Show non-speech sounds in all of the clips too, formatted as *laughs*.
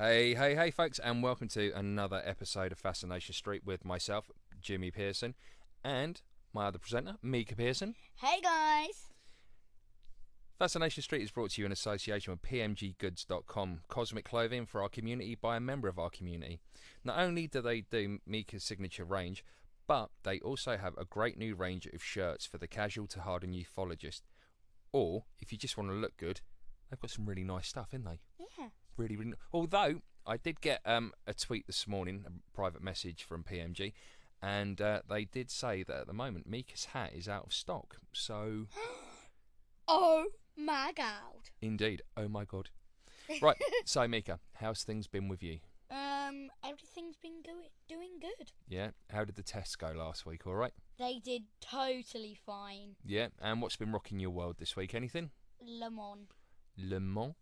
Hey, hey, hey, folks, and welcome to another episode of Fascination Street with myself, Jimmy Pearson, and my other presenter, Mika Pearson. Hey guys! Fascination Street is brought to you in association with PMGGoods.com, cosmic clothing for our community by a member of our community. Not only do they do Mika's signature range, but they also have a great new range of shirts for the casual to hardened ufologist. Or, if you just want to look good, they've got some really nice stuff, in they? Really, really. Although I did get um, a tweet this morning, a private message from PMG, and uh, they did say that at the moment Mika's hat is out of stock. So, *gasps* Oh my god. indeed, oh my god. Right, *laughs* so Mika, how's things been with you? Um, everything's been go- doing good. Yeah, how did the tests go last week? All right. They did totally fine. Yeah, and what's been rocking your world this week? Anything? Lemon. Lemon,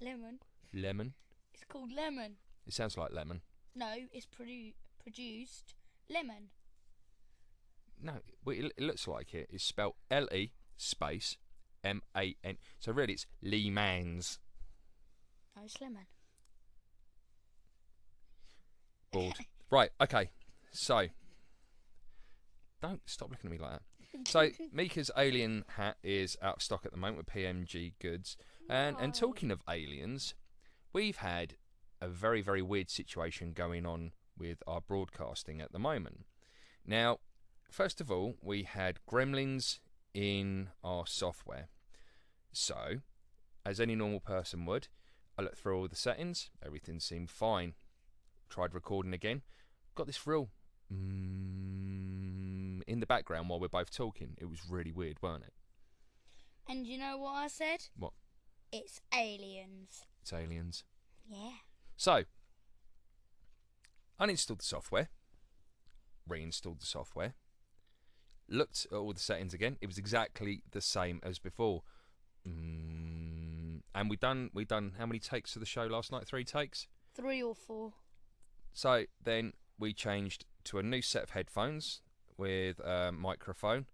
Lemon. Lemon. It's called lemon. It sounds like lemon. No, it's produ- produced lemon. No, well, it, it looks like it. It's spelled L E space M A N. So really, it's Lee Mans. No, it's lemon. bored. *laughs* right, okay. So, don't stop looking at me like that. So, *laughs* Mika's alien hat is out of stock at the moment with PMG Goods. And and talking of aliens, we've had a very very weird situation going on with our broadcasting at the moment. Now, first of all, we had gremlins in our software. So, as any normal person would, I looked through all the settings, everything seemed fine tried recording again. Got this real mm, in the background while we're both talking. It was really weird, weren't it? And you know what I said? What? It's aliens. It's aliens. Yeah. So, uninstalled the software, reinstalled the software, looked at all the settings again. It was exactly the same as before. Mm, and we done we done how many takes of the show last night? Three takes. Three or four. So then we changed to a new set of headphones with a microphone,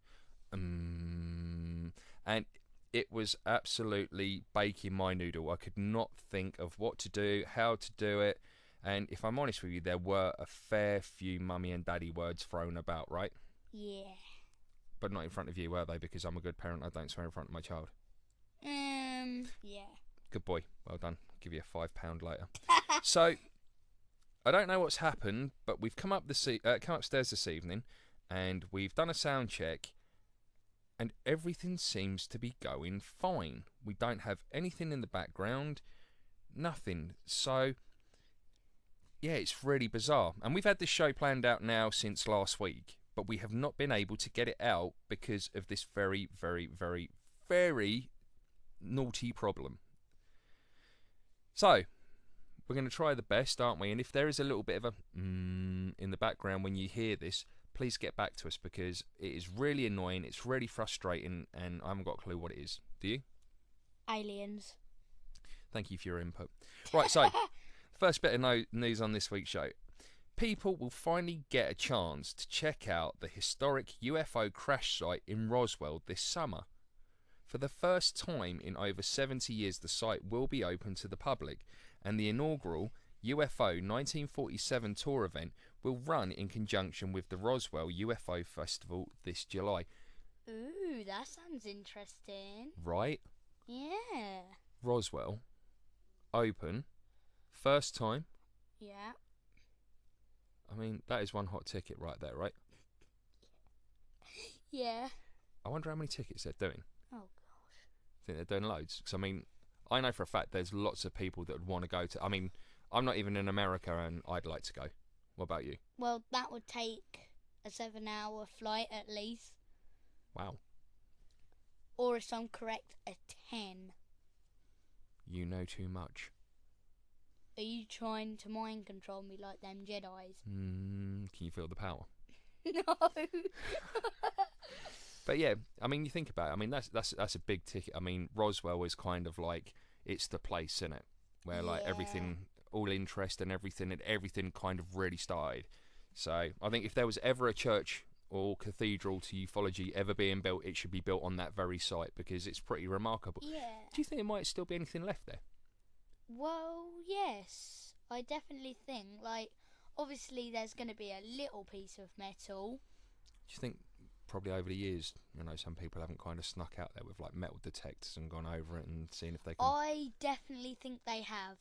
um, and it was absolutely baking my noodle. I could not think of what to do, how to do it, and if I'm honest with you, there were a fair few mummy and daddy words thrown about, right? Yeah. But not in front of you, were they? Because I'm a good parent. I don't swear in front of my child. Um, yeah. Good boy. Well done. I'll give you a five pound later. *laughs* so, I don't know what's happened, but we've come up this e- uh, come upstairs this evening, and we've done a sound check, and everything seems to be going fine. We don't have anything in the background, nothing. So, yeah, it's really bizarre. And we've had this show planned out now since last week, but we have not been able to get it out because of this very, very, very, very naughty problem. So, we're going to try the best, aren't we? And if there is a little bit of a mm in the background when you hear this, please get back to us because it is really annoying, it's really frustrating, and I haven't got a clue what it is. Do you? Aliens. Thank you for your input. Right, so, *laughs* first bit of no- news on this week's show. People will finally get a chance to check out the historic UFO crash site in Roswell this summer. For the first time in over 70 years, the site will be open to the public, and the inaugural UFO 1947 tour event will run in conjunction with the Roswell UFO Festival this July. Ooh, that sounds interesting. Right? Yeah. Roswell, open, first time. Yeah. I mean, that is one hot ticket right there, right? *laughs* Yeah. I wonder how many tickets they're doing. Oh gosh. I think they're doing loads. Because, I mean, I know for a fact there's lots of people that would want to go to. I mean, I'm not even in America and I'd like to go. What about you? Well, that would take a seven hour flight at least. Wow. Or if I'm correct, a 10. You know too much. Are you trying to mind control me like them Jedi's? Mm, can you feel the power? *laughs* no. *laughs* But yeah, I mean, you think about it. I mean, that's that's that's a big ticket. I mean, Roswell is kind of like it's the place, isn't it? Where like Yeah. everything, all interest and everything, and everything kind of really started. So I think if there was ever a church or cathedral to ufology ever being built, it should be built on that very site because it's pretty remarkable. Yeah. Do you think there might still be anything left there? Well, yes. I definitely think like obviously there's going to be a little piece of metal. Do you think probably over the years, you know, some people haven't kind of snuck out there with like metal detectors and gone over it and seen if they can? I definitely think they have.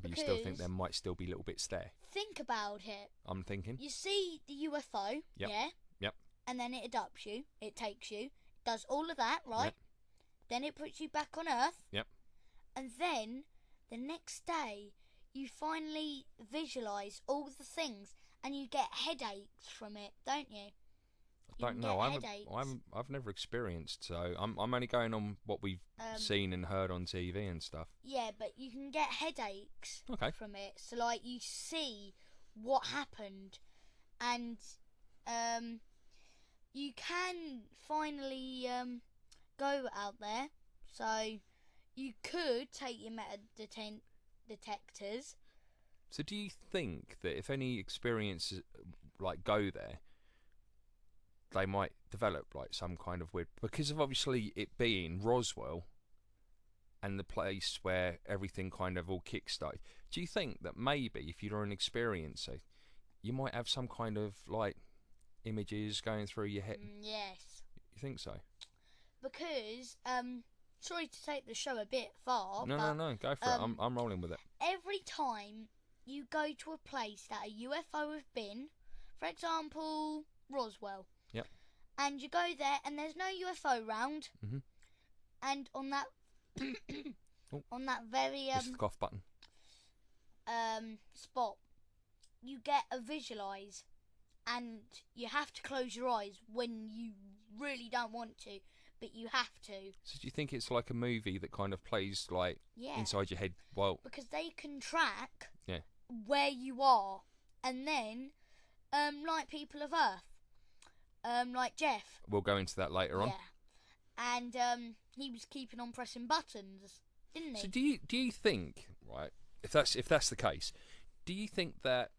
But you still think there might still be little bits there. Think about it. I'm thinking. You see the UFO, Yep. yeah? Yep. And then it adopts you, it takes you, does all of that, right? Yep. Then it puts you back on Earth. Yep. And then the next day, you finally visualize all the things and you get headaches from it, don't you? I don't know. get I haven't, headaches. I haven't. I've never experienced. So I'm. I'm only going on what we've Um, seen and heard on TV and stuff. Yeah, but you can get headaches Okay. from it. So like you see what happened and um you can finally um go out there. So you could take your metal deten- detectors. So do you think that if any experiences like go there, they might develop like some kind of weird because of obviously it being Roswell and the place where everything kind of all kickstarted. Do you think that maybe if you're an experiencer, you might have some kind of like images going through your head? Mm, yes. You think so? Because um sorry to take the show a bit far, no, but no, no. Go for it. I'm, um, I'm rolling with it. every time you go to a place that a UFO have been, for example, Roswell. And you go there and there's no UFO round. Mhm. And on that *coughs* Oh. on that very um the cough button. um spot, you get a visualize and you have to close your eyes when you really don't want to, but you have to. So do you think it's like a movie that kind of plays like Yeah. inside your head? Well, because they can track Yeah. where you are, and then, um, like people of Earth, um, like Jeff, we'll go into that later on. yeah, and um, he was keeping on pressing buttons, didn't he? So do you do you think right if that's if that's the case, do you think that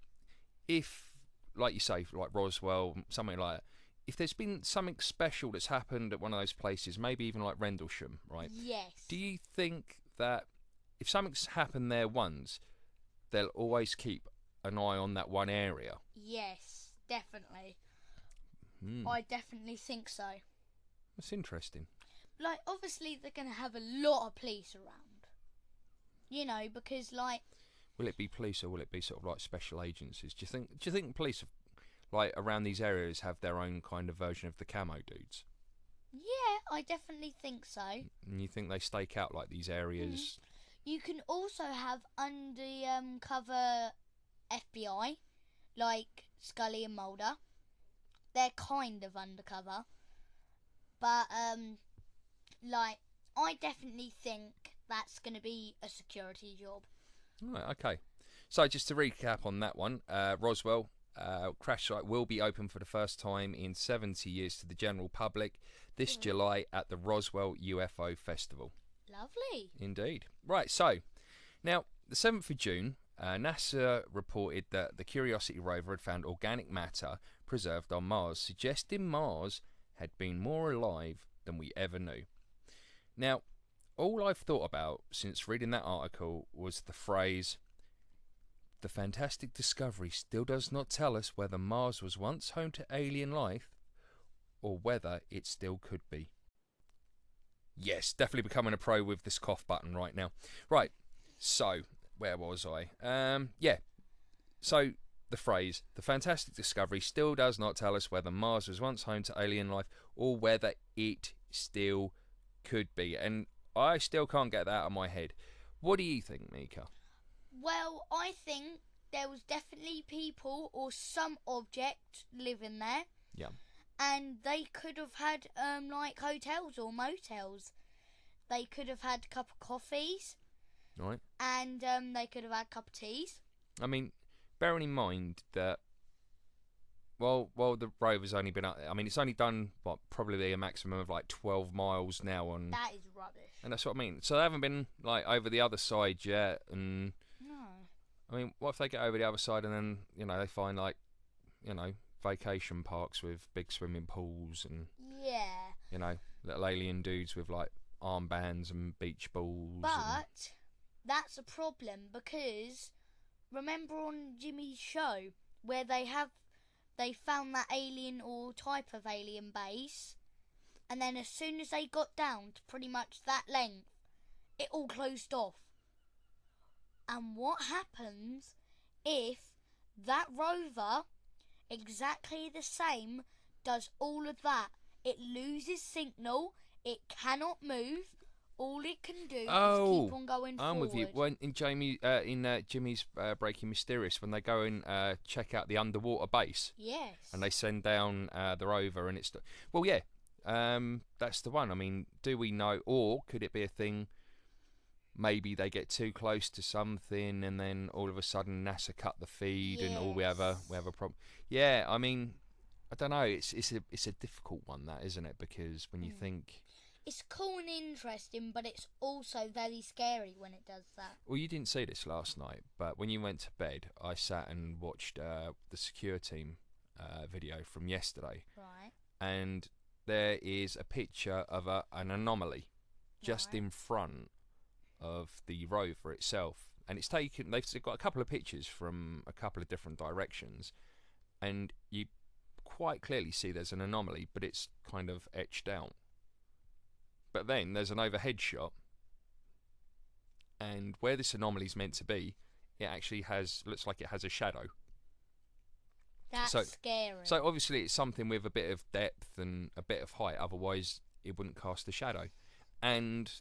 if like you say like Roswell something like that, if there's been something special that's happened at one of those places, maybe even like Rendlesham, right? yes. Do you think that if something's happened there once, they'll always keep an eye on that one area? yes, definitely. Hmm, I definitely think so. that's interesting. Like, obviously, they're gonna have a lot of police around. You know, because like Will it be police or will it be sort of like special agencies? Do you think? Do you think police, like around these areas, have their own kind of version of the camo dudes? yeah, I definitely think so. And you think they stake out like these areas? You can also have under um, cover FBI, like Scully and Mulder. They're kind of undercover, but um, like I definitely think that's going to be a security job. Right, okay. So just to recap on that one, uh, Roswell uh, crash site will be open for the first time in 70 years to the general public this Mhm. July at the Roswell UFO Festival. Lovely. Indeed. Right, so now the 7th of June, uh, NASA reported that the Curiosity rover had found organic matter preserved on Mars, suggesting Mars had been more alive than we ever knew. Now, all I've thought about since reading that article was the phrase The fantastic discovery still does not tell us whether Mars was once home to alien life or whether it still could be. Yes, definitely becoming a pro with this cough button right now. Right, so where was I? Um, yeah. So the phrase "the fantastic discovery" still does not tell us whether Mars was once home to alien life or whether it still could be, and I still can't get that out of my head. What do you think, Mika? Well, I think there was definitely people or some object living there. Yeah. And they could have had um like hotels or motels. They could have had a cup of coffees Right. and um they could have had a cup of teas. I mean, bearing in mind that, well, well, the rover's only been up. I mean, it's only done what probably a maximum of like twelve miles now on, That is rubbish. and that's what I mean. So they haven't been like over the other side yet, and No. I mean, what if they get over the other side and then you know they find like, you know, vacation parks with big swimming pools and Yeah. you know little alien dudes with like armbands and beach balls. But that's a problem because remember on Jimmy's show where they have they found that alien or type of alien base, and then as soon as they got down to pretty much that length, it all closed off. And what happens if that rover, exactly the same, does all of that? It loses signal, it cannot move, all it can do is Oh, keep on going I'm forward. with you. When in Jamie, uh, in uh, Jimmy's uh, Breaking Mysterious, when they go and uh, check out the underwater base, Yes. and they send down uh, the rover, and it's well, yeah, um, that's the one. I mean, do we know, or could it be a thing? Maybe they get too close to something, and then all of a sudden NASA cut the feed, and all we have a we Yes. have a problem. Yeah, I mean, I don't know. It's it's a it's a difficult one, that isn't it? Because when you Mm. think, It's cool and interesting, but it's also very scary when it does that. well, you didn't see this last night, but when you went to bed, I sat and watched uh, the secure team uh, video from yesterday, Right. and there is a picture of a, an anomaly just Right. in front of the rover itself. And it's taken, they've got a couple of pictures from a couple of different directions, and you quite clearly see there's an anomaly, but it's kind of etched out. But then there's an overhead shot, and where this anomaly is meant to be, it actually has looks like it has a shadow. That's So- scary. So obviously it's something with a bit of depth and a bit of height. Otherwise, it wouldn't cast a shadow. And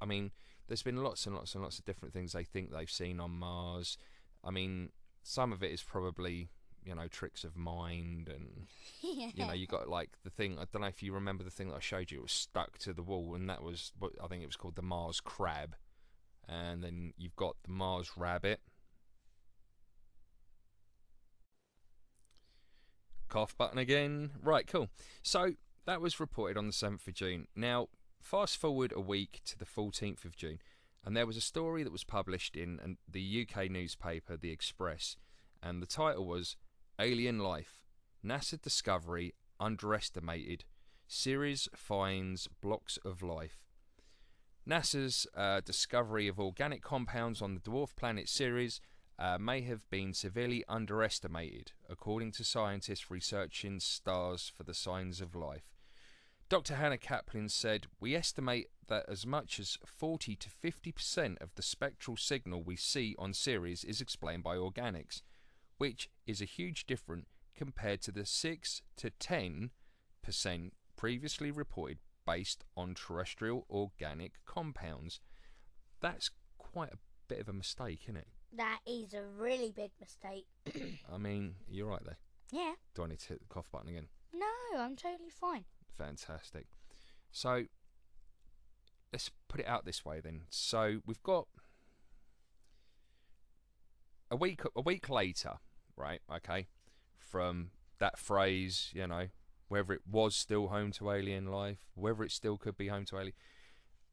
I mean, there's been lots and lots and lots of different things they think they've seen on Mars. I mean, some of it is probably you know tricks of mind, and yeah. *laughs* you know you got like the thing. I don't know if you remember the thing that I showed you. It was stuck to the wall, and that was what I think it was called the Mars crab. And then you've got the Mars rabbit. Cough button again. Right, cool. So that was reported on the 7th of June. Now, fast forward a week to the 14th of June, and there was a story that was published in the UK newspaper, The Express, and the title was Alien Life NASA Discovery Underestimated. Ceres finds blocks of life. NASA's uh, discovery of organic compounds on the dwarf planet Ceres uh, may have been severely underestimated, according to scientists researching stars for the signs of life. Dr. Hannah Kaplan said, We estimate that as much as 40 to 50% of the spectral signal we see on Ceres is explained by organics, which is a huge difference compared to the 6 to 10% previously reported based on terrestrial organic compounds. That's quite a bit of a mistake, isn't it? That is a really big mistake. *coughs* I mean, you're right there. Yeah. Do I need to hit the cough button again? No, I'm totally fine. Fantastic. So let's put it out this way then. So we've got a week a week later, right? Okay, from that phrase, you know, whether it was still home to alien life, whether it still could be home to alien,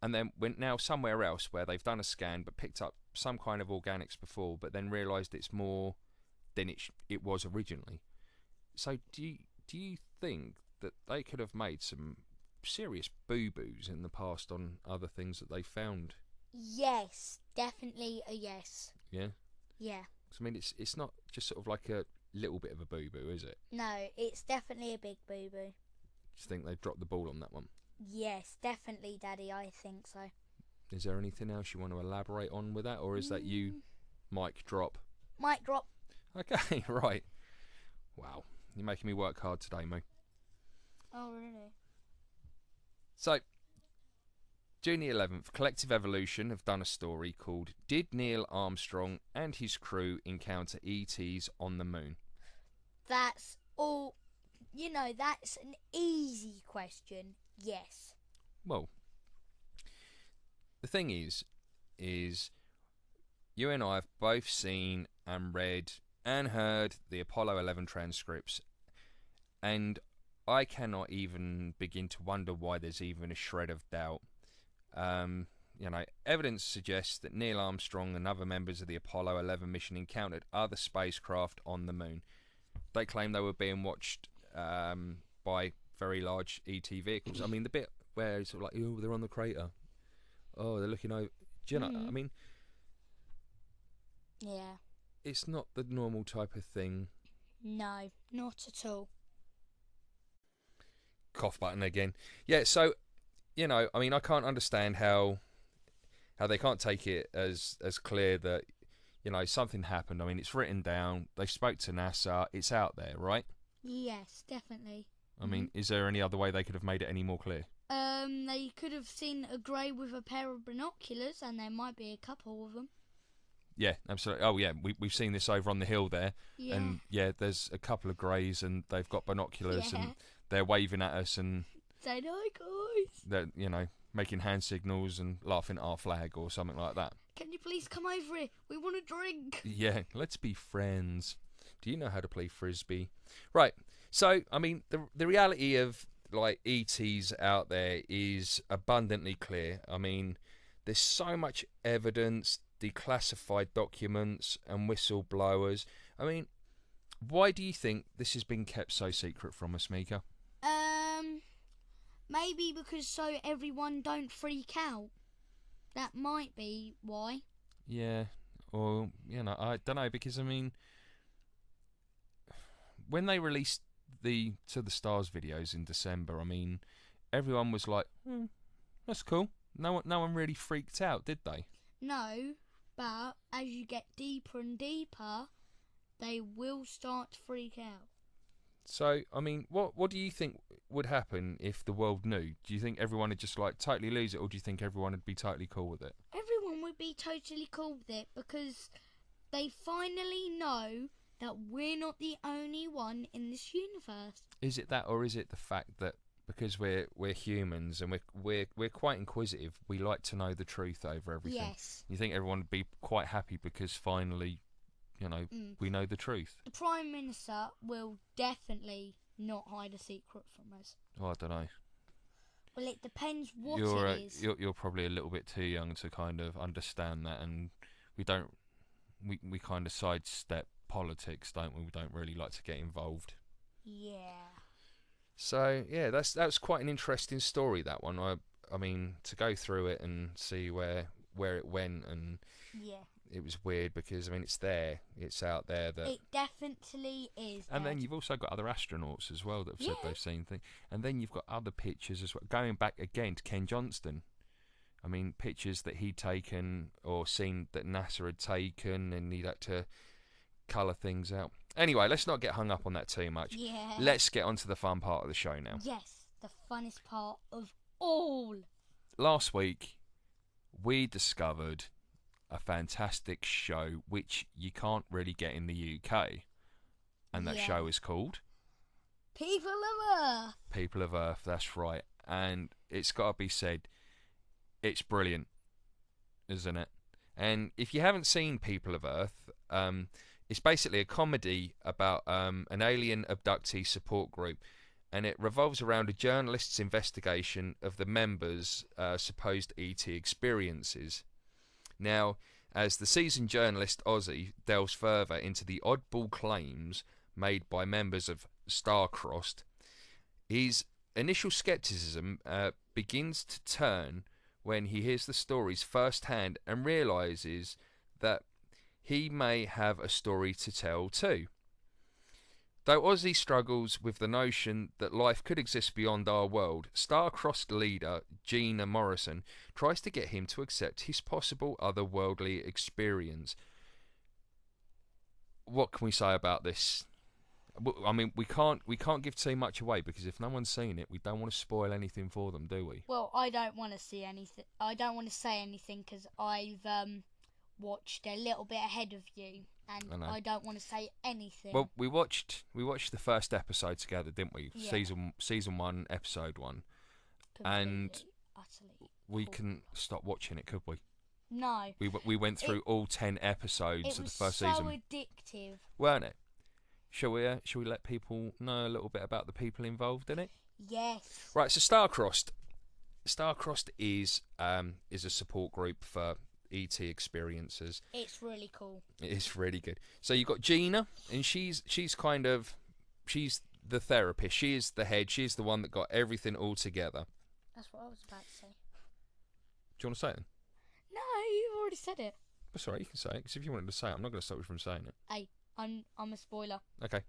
and then we're now somewhere else where they've done a scan but picked up some kind of organics before, but then realised it's more than it sh- it was originally. So do you do you think that they could have made some serious boo boos in the past on other things that they found? Yes, definitely a yes. Yeah, Yeah. 'Cause, I mean it's it's not just sort of like a little bit of a boo boo, is it? No, it's definitely a big boo boo. Just think they dropped the ball on that one. Yes, definitely, Daddy. I think so. Is there anything else you want to elaborate on with that, or is that you Mm, mic drop? Might drop. Okay, *laughs* right. Wow, you're making me work hard today, Mo. Oh, really? So, June the 11th, Collective Evolution have done a story called Did Neil Armstrong and his crew encounter ETs on the moon? That's all. You know, that's an easy question. Yes. Well, the thing is, is you and I have both seen and read and heard the Apollo 11 transcripts, and I cannot even begin to wonder why there's even a shred of doubt. Um, you know, evidence suggests that Neil Armstrong and other members of the Apollo 11 mission encountered other spacecraft on the moon. They claim they were being watched um, by very large ET vehicles. I mean, the bit where it's sort of like, oh, they're on the crater. Oh, they're looking over. Do you know? I Mhm. mean, Yeah. it's not the normal type of thing. No, not at all. Cough button again. Yeah. So, you know, I mean, I can't understand how how they can't take it as as clear that you know something happened. I mean, it's written down. They spoke to NASA. It's out there, right? Yes, definitely. I mean, is there any other way they could have made it any more clear? Um, they could have seen a grey with a pair of binoculars, and there might be a couple of them. Yeah, absolutely. Oh, yeah, we we've seen this over on the hill there, Yeah. and yeah, there's a couple of greys, and they've got binoculars, yeah. and they're waving at us, and Say hi, guys. they're you know making hand signals and laughing at our flag or something like that. Can you please come over here? We want a drink. Yeah, let's be friends. Do you know how to play frisbee? Right. So, I mean, the the reality of like ETs out there is abundantly clear. I mean, there's so much evidence, declassified documents, and whistleblowers. I mean, why do you think this has been kept so secret from us, Mika? Maybe because so everyone don't freak out. That might be why. Yeah, or you know, I don't know because I mean, when they released the to the stars videos in December, I mean, everyone was like, hmm, "That's cool." No one, no one really freaked out, did they? No, but as you get deeper and deeper, they will start to freak out. So, I mean, what what do you think would happen if the world knew? Do you think everyone would just like totally lose it, or do you think everyone would be totally cool with it? Everyone would be totally cool with it because they finally know that we're not the only one in this universe. Is it that, or is it the fact that because we're we're humans and we're we're we're quite inquisitive, we like to know the truth over everything? Yes. You think everyone would be quite happy because finally, you know, Mm. we know the truth? The Prime Minister will definitely not hide a secret from us. Oh, I don't know. Well, it depends what you're, it uh, you're you're probably a little bit too young to kind of understand that, and we don't we we kind of sidestep politics, don't we? We don't really like to get involved. Yeah. So yeah, that's that's quite an interesting story. That one. I I mean, to go through it and see where where it went, and Yeah. it was weird because I mean, it's there, it's out there that. It definitely is. And then you've also got other astronauts as well that have said they've seen things. And then you've got other pictures as well. Going back again to Ken Johnston. I mean, pictures that he'd taken or seen that NASA had taken, and he'd had to colour things out. Anyway, let's not get hung up on that too much. Yeah. Let's get on to the fun part of the show now. Yes, the funnest part of all. Last week, we discovered a fantastic show which you can't really get in the UK. And that Yeah. show is called People of Earth. People of Earth, that's right. And it's got to be said, it's brilliant, isn't it? And if you haven't seen People of Earth, um, it's basically a comedy about um, an alien abductee support group. And it revolves around a journalist's investigation of the members' uh, supposed ET experiences. Now, as the seasoned journalist Ozzy delves further into the oddball claims made by members of Starcrossed, his initial skepticism uh, begins to turn when he hears the stories firsthand and realizes that he may have a story to tell too. Though Ozzy struggles with the notion that life could exist beyond our world, star-crossed leader Gina Morrison tries to get him to accept his possible otherworldly experience. What can we say about this? I mean, we can't we can't give too much away because if no one's seen it, we don't want to spoil anything for them, do we? Well, I don't want to see anything. I don't want to say anything because I've um watched a little bit ahead of you, and know. I, don't want to say anything. Well, we watched we watched the first episode together, didn't we? Yeah. Season season one, episode one. and utterly. We Cool. couldn't stop watching it, could we? No, We we went It- through all ten episodes of the was first so season, addictive. weren't it? Shall we? Uh, shall we let people know a little bit about the people involved in it? Yes. Right. So Starcrossed, Starcrossed is um is a support group for ET experiences. It's really cool. It's really good. So you've got Gina, and she's she's kind of she's the therapist. She is the head. She's the one that got everything all together. That's what I was about to say. Do you want to say it? Then? No, you've already said it. Sorry, you can say it because if you wanted to say it, I'm not going to stop you from saying it. Hey, I'm I'm a spoiler. Okay.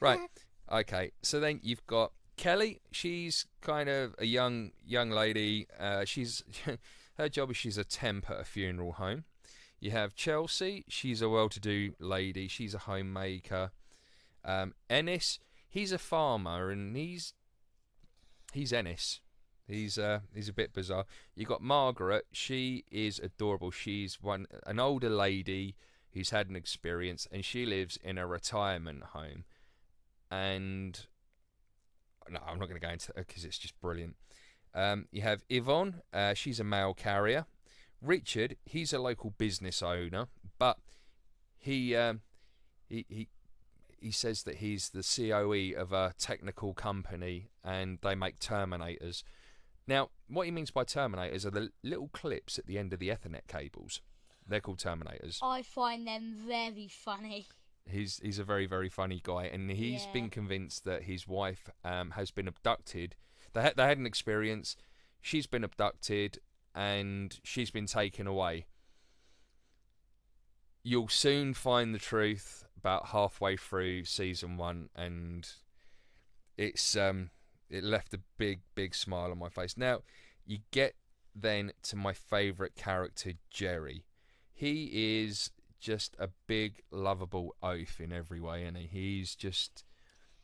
Right. *laughs* Okay. So then you've got Kelly. She's kind of a young young lady. Uh, she's *laughs* her job is she's a temp at a funeral home. You have Chelsea. She's a well-to-do lady. She's a homemaker. Um, Ennis. He's a farmer and he's he's Ennis. He's uh he's a bit bizarre. You got Margaret. She is adorable. She's one an older lady who's had an experience, and she lives in a retirement home. And no, I'm not going to go into because it's just brilliant. Um, you have Yvonne. Uh, she's a mail carrier. Richard. He's a local business owner, but he um, he he he says that he's the COE of a technical company and they make terminators. Now, what he means by terminators are the little clips at the end of the Ethernet cables. They're called terminators. I find them very funny. He's he's a very very funny guy, and he's Yeah. been convinced that his wife um, has been abducted. They had they had an experience. She's been abducted, and she's been taken away. You'll soon find the truth about halfway through season one, and it's um it left a big big smile on my face. Now you get then to my favourite character, Gerry. He is just a big lovable oaf in every way, and he? he's just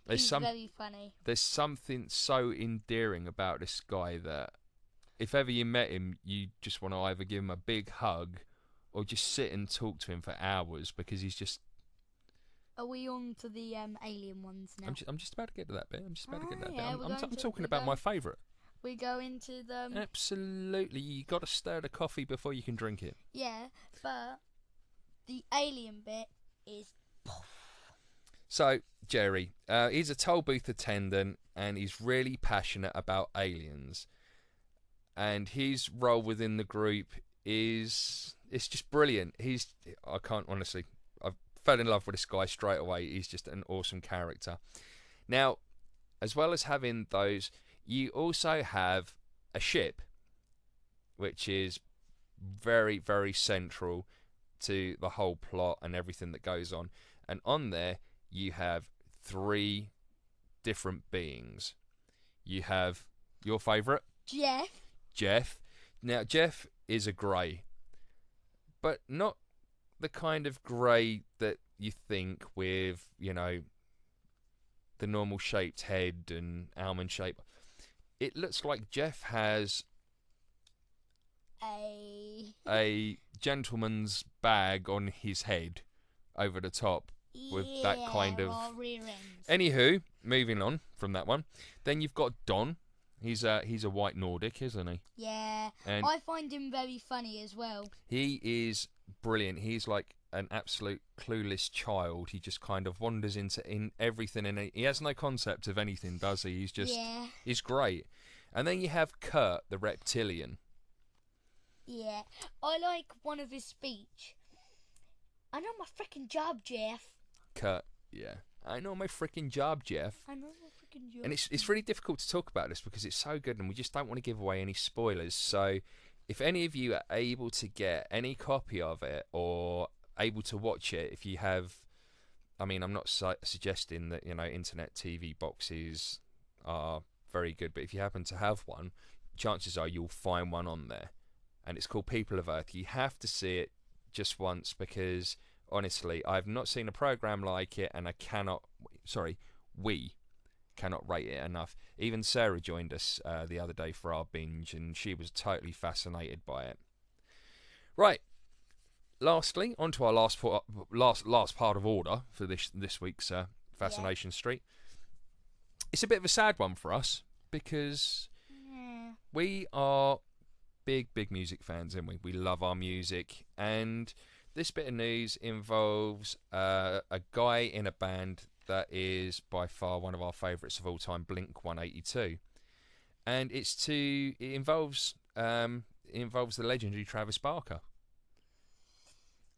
there's He's some very funny. there's something so endearing about this guy that if ever you met him, you just want to either give him a big hug or just sit and talk to him for hours because he's just. Are we on to the um, alien ones now? I'm, just I'm just about to get to that bit. I'm just about to get to that yeah, bit. I'm, I'm, going I'm talking about my favourite. we go into the um, Absolutely, you got to stir the coffee before you can drink it. yeah, but the alien bit is So, Gerry, uh, he's a toll booth attendant and he's really passionate about aliens. And his role within the group is it's just brilliant. He's I can't honestly I fell in love with this guy straight away. He's just an awesome character. Now, as well as having those, you also have a ship which is very very central to the whole plot and everything that goes on. And on there you have three different beings. You have your favourite, Jeff. Jeff. Now, Jeff is a grey, but not the kind of grey that you think with, you know, the normal shaped head and almond shape. It looks like Jeff has A a gentleman's bag on his head over the top with that kind of- or rear ends. Anywho, moving on from that one, then you've got Don. He's a he's a white Nordic, isn't he? yeah, And I find him very funny as well. he is brilliant. He's like an absolute clueless child. He just kind of wanders into in everything, and he has no concept of anything, does he? He's just yeah, he's great. And then you have Kurt, the reptilian. Yeah. I like one of his speech. I know my freaking job, Jeff. Kurt, yeah, I know my freaking job, Jeff. I know my freaking job. And it's it's really difficult to talk about this because it's so good, and we just don't want to give away any spoilers. So, if any of you are able to get any copy of it or able to watch it, if you have, I mean, I'm not su- suggesting that you know internet TV boxes are very good, but if you happen to have one, chances are you'll find one on there, and it's called People of Earth. You have to see it just once because honestly, I've not seen a program like it, and I cannot. Sorry, we cannot rate it enough. Even Sarah joined us uh, the other day for our binge, and she was totally fascinated by it. Right. Lastly, on to our last po- last last part of order for this this week's uh, Fascination Street. It's a bit of a sad one for us because Yeah. we are big, big music fans, and we? We love our music. And this bit of news involves uh, a guy in a band that is by far one of our favourites of all time, Blink 182. And it's to it involves um, it involves the legendary Travis Barker.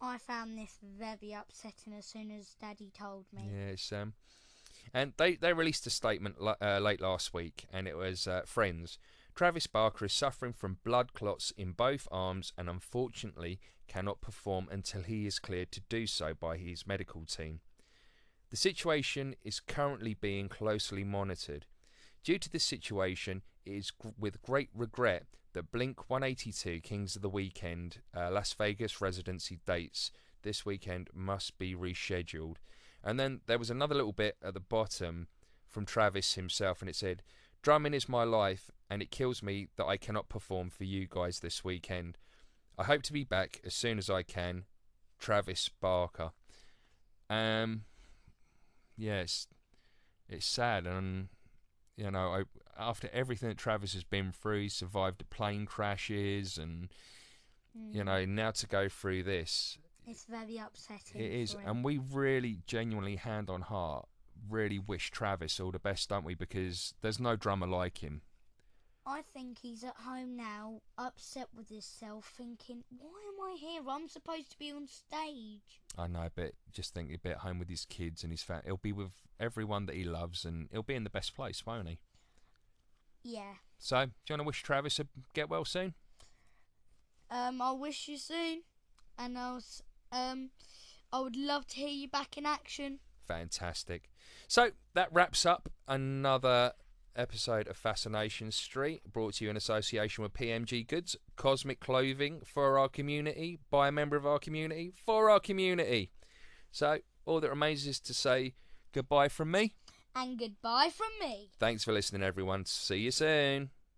I found this very upsetting as soon as Daddy told me. Yes, um, and they they released a statement uh, late last week, and it was uh, friends. Travis Barker is suffering from blood clots in both arms and unfortunately cannot perform until he is cleared to do so by his medical team. The situation is currently being closely monitored. Due to this situation, it is with great regret that Blink 182 Kings of the Weekend uh, Las Vegas residency dates this weekend must be rescheduled. And then there was another little bit at the bottom from Travis himself, and it said, Drumming is my life, and it kills me that I cannot perform for you guys this weekend. I hope to be back as soon as I can. Travis Barker. Um, yes, it's sad, and you know, I, after everything that Travis has been through, he survived the plane crashes, and you Mm. know, now to go through this, It's very upsetting. it is, and we really, genuinely, hand on heart, really wish Travis all the best, don't we? Because there's no drummer like him. I think he's at home now, upset with himself, thinking, "Why am I here? I'm supposed to be on stage." I know, but just think he'll be at home with his kids and his family. He'll be with everyone that he loves, and he'll be in the best place, won't he? Yeah. So, do you want to wish Travis a get well soon? Um, I'll wish you soon, and I was, um, I would love to hear you back in action. Fantastic. So that wraps up another episode of Fascination Street, brought to you in association with PMG Goods, cosmic clothing for our community, by a member of our community, for our community. So all that remains is to say goodbye from me. And goodbye from me. Thanks for listening, everyone. See you soon.